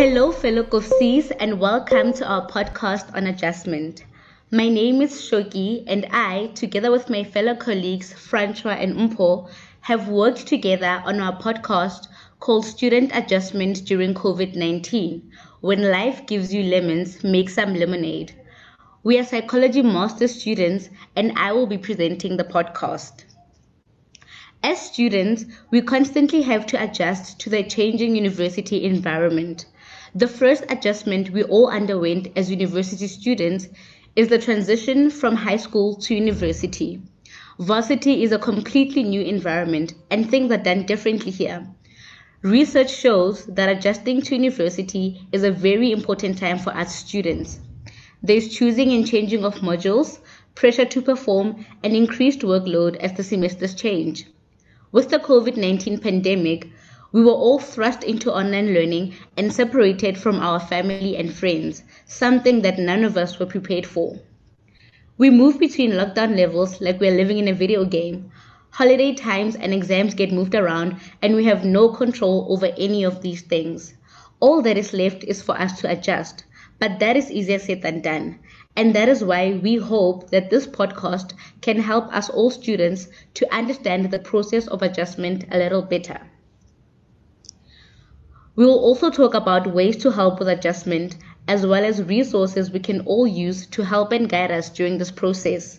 Hello, fellow Kovsies, and welcome to our podcast on adjustment. My name is Shoki, and I, together with my fellow colleagues Francois and Mpho, have worked together on our podcast called Student Adjustment During COVID 19. When life gives you lemons, make some lemonade. We are psychology master students, and I will be presenting the podcast. As students, we constantly have to adjust to the changing university environment. The first adjustment we all underwent as university students is the transition from high school to university. Varsity is a completely new environment and things are done differently here. Research shows that adjusting to university is a very important time for us students. There's choosing and changing of modules, pressure to perform, and increased workload as the semesters change. With the COVID 19 pandemic, we were all thrust into online learning and separated from our family and friends, something that none of us were prepared for. We move between lockdown levels like we're living in a video game. Holiday times and exams get moved around, and we have no control over any of these things. All that is left is for us to adjust, but that is easier said than done. And that is why we hope that this podcast can help us all students to understand the process of adjustment a little better. We will also talk about ways to help with adjustment as well as resources we can all use to help and guide us during this process.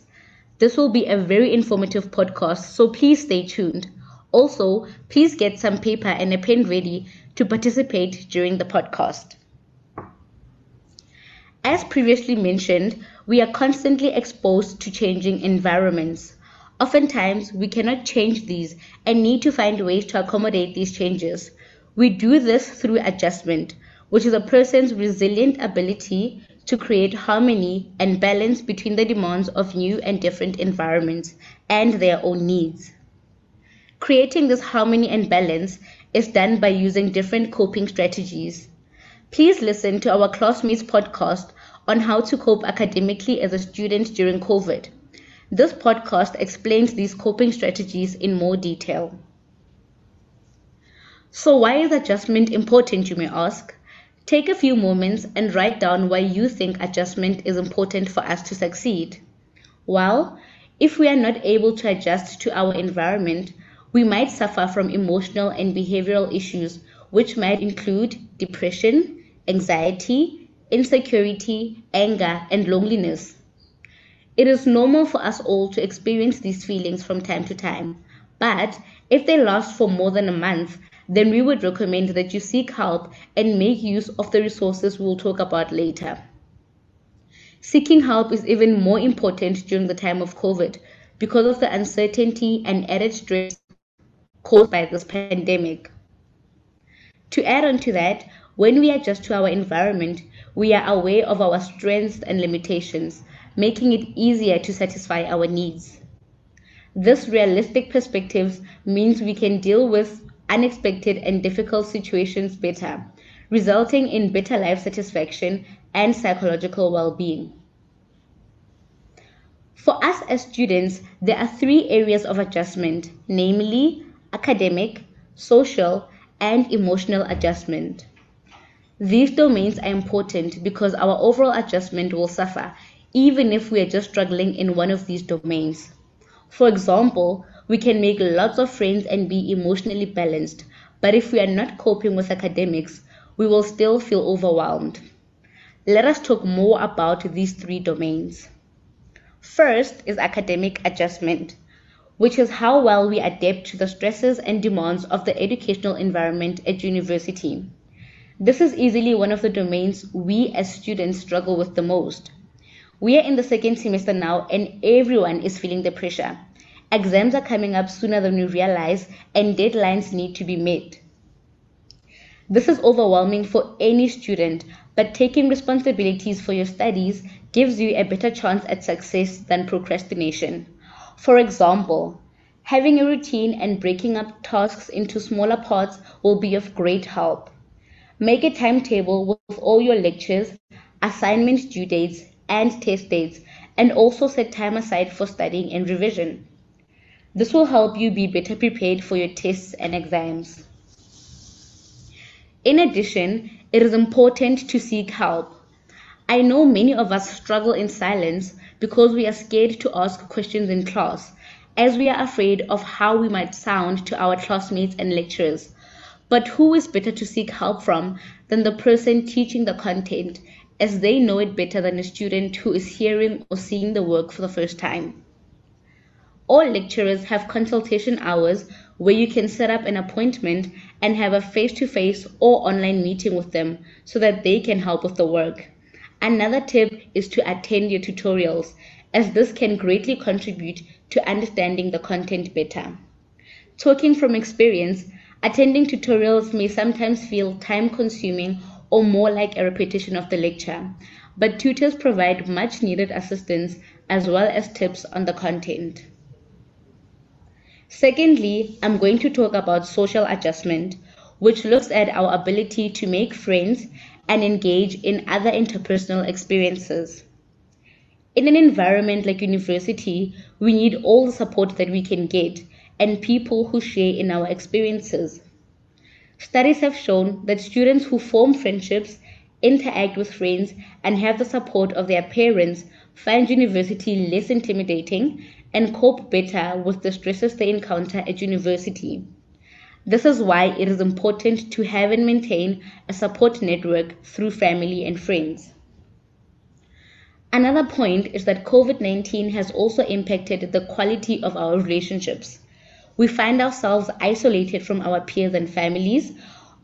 This will be a very informative podcast, so please stay tuned. Also, please get some paper and a pen ready to participate during the podcast. As previously mentioned, we are constantly exposed to changing environments. Oftentimes, we cannot change these and need to find ways to accommodate these changes. We do this through adjustment, which is a person's resilient ability to create harmony and balance between the demands of new and different environments and their own needs. Creating this harmony and balance is done by using different coping strategies. Please listen to our classmates podcast on how to cope academically as a student during COVID. This podcast explains these coping strategies in more detail. So, why is adjustment important, you may ask? Take a few moments and write down why you think adjustment is important for us to succeed. Well, if we are not able to adjust to our environment, we might suffer from emotional and behavioral issues, which might include depression, anxiety, insecurity, anger, and loneliness. It is normal for us all to experience these feelings from time to time, but if they last for more than a month, then we would recommend that you seek help and make use of the resources we'll talk about later. Seeking help is even more important during the time of COVID because of the uncertainty and added stress caused by this pandemic. To add on to that, when we adjust to our environment, we are aware of our strengths and limitations, making it easier to satisfy our needs. This realistic perspective means we can deal with unexpected and difficult situations better, resulting in better life satisfaction and psychological well being. For us as students, there are three areas of adjustment, namely academic, social, and emotional adjustment. These domains are important because our overall adjustment will suffer even if we are just struggling in one of these domains. For example, we can make lots of friends and be emotionally balanced, but if we are not coping with academics, we will still feel overwhelmed. Let us talk more about these three domains. First is academic adjustment, which is how well we adapt to the stresses and demands of the educational environment at university. This is easily one of the domains we as students struggle with the most. We are in the second semester now and everyone is feeling the pressure. Exams are coming up sooner than we realize and deadlines need to be met. This is overwhelming for any student, but taking responsibilities for your studies gives you a better chance at success than procrastination. For example, having a routine and breaking up tasks into smaller parts will be of great help. Make a timetable with all your lectures, assignment due dates, and test dates, and also set time aside for studying and revision. This will help you be better prepared for your tests and exams. In addition, it is important to seek help. I know many of us struggle in silence because we are scared to ask questions in class, as we are afraid of how we might sound to our classmates and lecturers. But who is better to seek help from than the person teaching the content, as they know it better than a student who is hearing or seeing the work for the first time? All lecturers have consultation hours where you can set up an appointment and have a face to face or online meeting with them so that they can help with the work. Another tip is to attend your tutorials, as this can greatly contribute to understanding the content better. Talking from experience, Attending tutorials may sometimes feel time consuming or more like a repetition of the lecture, but tutors provide much needed assistance as well as tips on the content. Secondly, I'm going to talk about social adjustment, which looks at our ability to make friends and engage in other interpersonal experiences. In an environment like university, we need all the support that we can get and people who share in our experiences. Studies have shown that students who form friendships, interact with friends, and have the support of their parents find university less intimidating and cope better with the stresses they encounter at university. This is why it is important to have and maintain a support network through family and friends. Another point is that COVID 19 has also impacted the quality of our relationships we find ourselves isolated from our peers and families,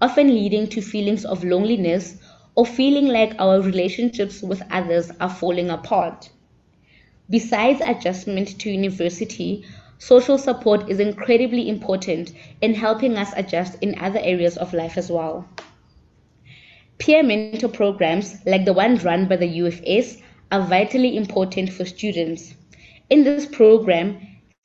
often leading to feelings of loneliness or feeling like our relationships with others are falling apart. Besides adjustment to university, social support is incredibly important in helping us adjust in other areas of life as well. Peer mentor programs like the ones run by the UFS are vitally important for students. In this program,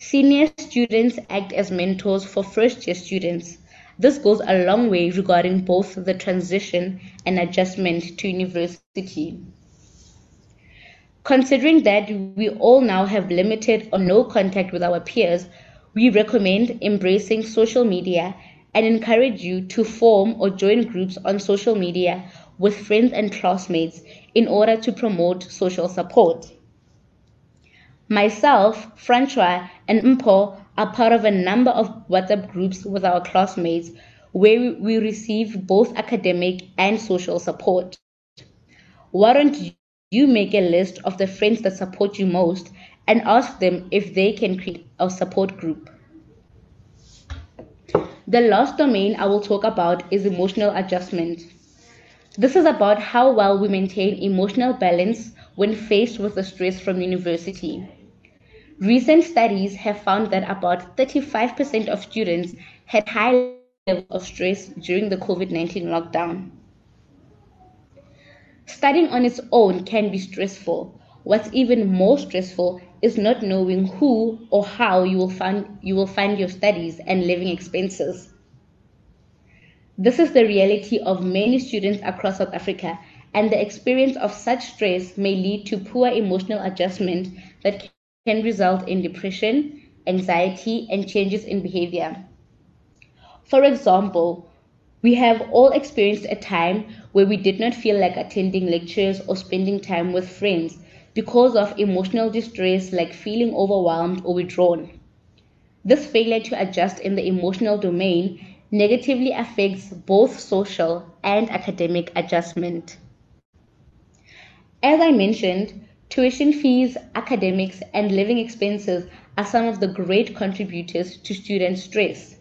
Senior students act as mentors for first year students. This goes a long way regarding both the transition and adjustment to university. Considering that we all now have limited or no contact with our peers, we recommend embracing social media and encourage you to form or join groups on social media with friends and classmates in order to promote social support. Myself, Francois, and Mpho are part of a number of WhatsApp groups with our classmates where we receive both academic and social support. Why don't you make a list of the friends that support you most and ask them if they can create a support group? The last domain I will talk about is emotional adjustment. This is about how well we maintain emotional balance when faced with the stress from university. Recent studies have found that about 35% of students had high levels of stress during the COVID 19 lockdown. Studying on its own can be stressful. What's even more stressful is not knowing who or how you will find, you will find your studies and living expenses. This is the reality of many students across South Africa, and the experience of such stress may lead to poor emotional adjustment that can result in depression, anxiety, and changes in behavior. For example, we have all experienced a time where we did not feel like attending lectures or spending time with friends because of emotional distress like feeling overwhelmed or withdrawn. This failure to adjust in the emotional domain negatively affects both social and academic adjustment. As I mentioned, Tuition fees, academics, and living expenses are some of the great contributors to student stress.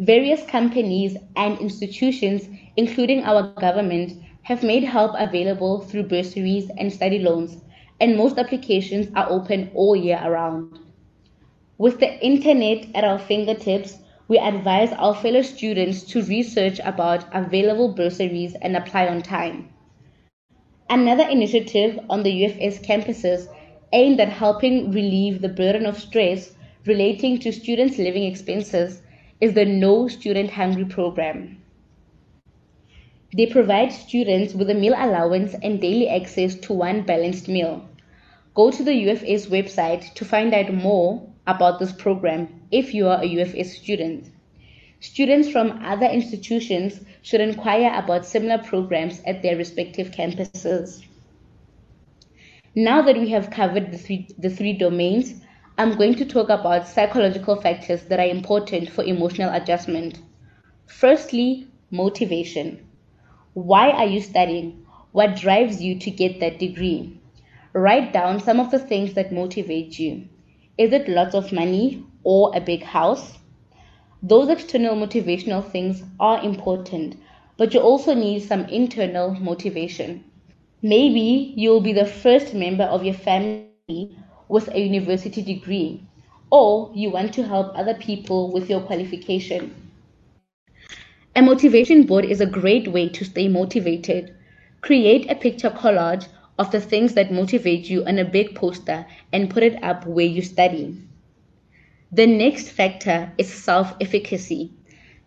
Various companies and institutions, including our government, have made help available through bursaries and study loans, and most applications are open all year around. With the internet at our fingertips, we advise our fellow students to research about available bursaries and apply on time. Another initiative on the UFS campuses aimed at helping relieve the burden of stress relating to students' living expenses is the No Student Hungry program. They provide students with a meal allowance and daily access to one balanced meal. Go to the UFS website to find out more about this program if you are a UFS student. students from other institutions should inquire about similar programs at their respective campuses. Now that we have covered the three, the three domains, I'm going to talk about psychological factors that are important for emotional adjustment. Firstly, motivation. Why are you studying? What drives you to get that degree? Write down some of the things that motivate you. Is it lots of money or a big house? Those external motivational things are important, but you also need some internal motivation. Maybe you'll be the first member of your family with a university degree, or you want to help other people with your qualification. A motivation board is a great way to stay motivated. Create a picture collage of the things that motivate you on a big poster and put it up where you study. The next factor is self efficacy.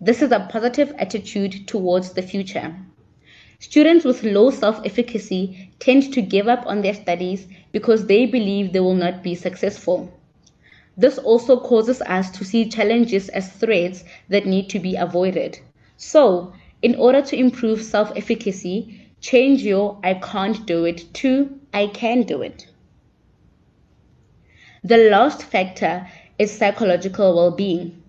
This is a positive attitude towards the future. Students with low self efficacy tend to give up on their studies because they believe they will not be successful. This also causes us to see challenges as threats that need to be avoided. So, in order to improve self efficacy, change your I can't do it to I can do it. The last factor is psychological well being.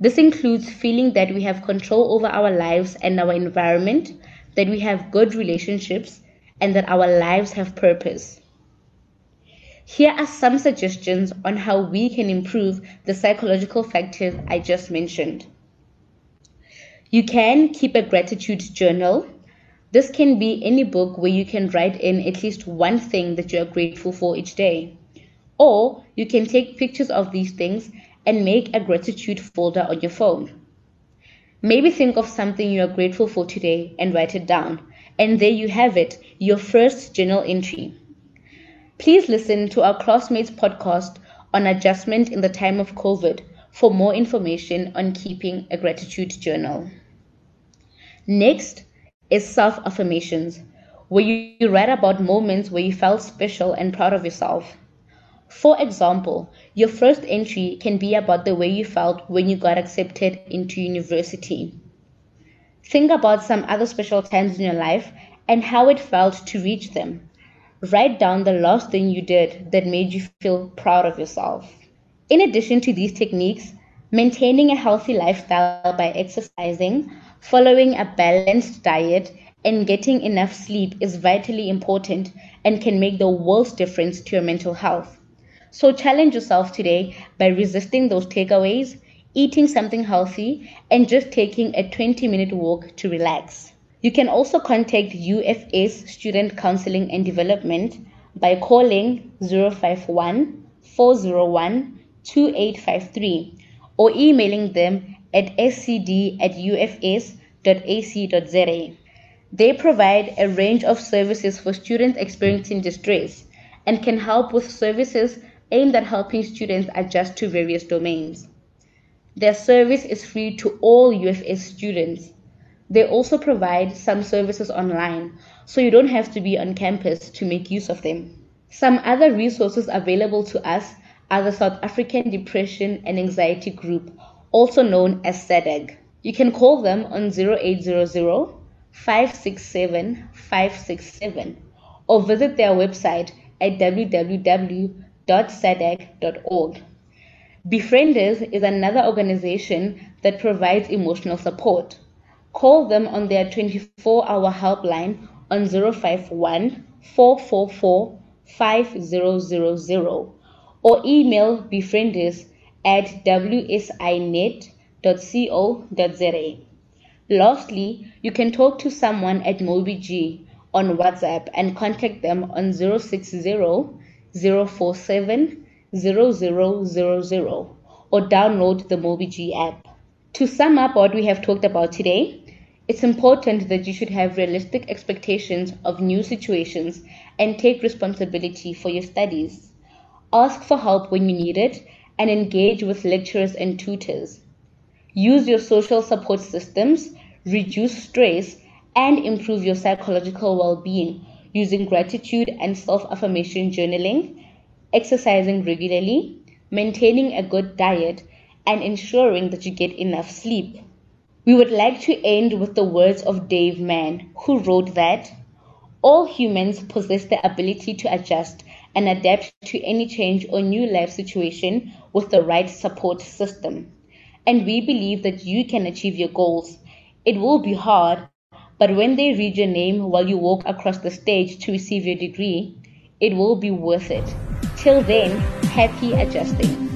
This includes feeling that we have control over our lives and our environment, that we have good relationships, and that our lives have purpose. Here are some suggestions on how we can improve the psychological factors I just mentioned. You can keep a gratitude journal. This can be any book where you can write in at least one thing that you are grateful for each day. Or you can take pictures of these things and make a gratitude folder on your phone. Maybe think of something you are grateful for today and write it down. And there you have it, your first journal entry. Please listen to our classmates podcast on adjustment in the time of COVID for more information on keeping a gratitude journal. Next is self affirmations, where you write about moments where you felt special and proud of yourself. For example, your first entry can be about the way you felt when you got accepted into university. Think about some other special times in your life and how it felt to reach them. Write down the last thing you did that made you feel proud of yourself. In addition to these techniques, maintaining a healthy lifestyle by exercising, following a balanced diet, and getting enough sleep is vitally important and can make the world's difference to your mental health. So challenge yourself today by resisting those takeaways, eating something healthy, and just taking a 20 minute walk to relax. You can also contact UFS Student Counseling and Development by calling 051 401 2853 or emailing them at scd at ufs.ac.za. They provide a range of services for students experiencing distress and can help with services aimed at helping students adjust to various domains. Their service is free to all UFS students. They also provide some services online, so you don't have to be on campus to make use of them. Some other resources available to us are the South African Depression and Anxiety Group, also known as SADAG. You can call them on 0800 567 567 or visit their website at www www.sadag.org. Befrienders is another organization that provides emotional support. Call them on their 24 hour helpline on 051 444 5000 or email befrienders at wsinet.co.za. Lastly, you can talk to someone at MobiG on WhatsApp and contact them on 060 047 0000 or download the MobiG app. To sum up what we have talked about today, it's important that you should have realistic expectations of new situations and take responsibility for your studies. Ask for help when you need it and engage with lecturers and tutors. Use your social support systems, reduce stress, and improve your psychological well being using gratitude and self affirmation journaling, exercising regularly, maintaining a good diet, and ensuring that you get enough sleep. We would like to end with the words of Dave Mann, who wrote that all humans possess the ability to adjust and adapt to any change or new life situation with the right support system. And we believe that you can achieve your goals. It will be hard, but when they read your name while you walk across the stage to receive your degree, it will be worth it. Till then, happy adjusting.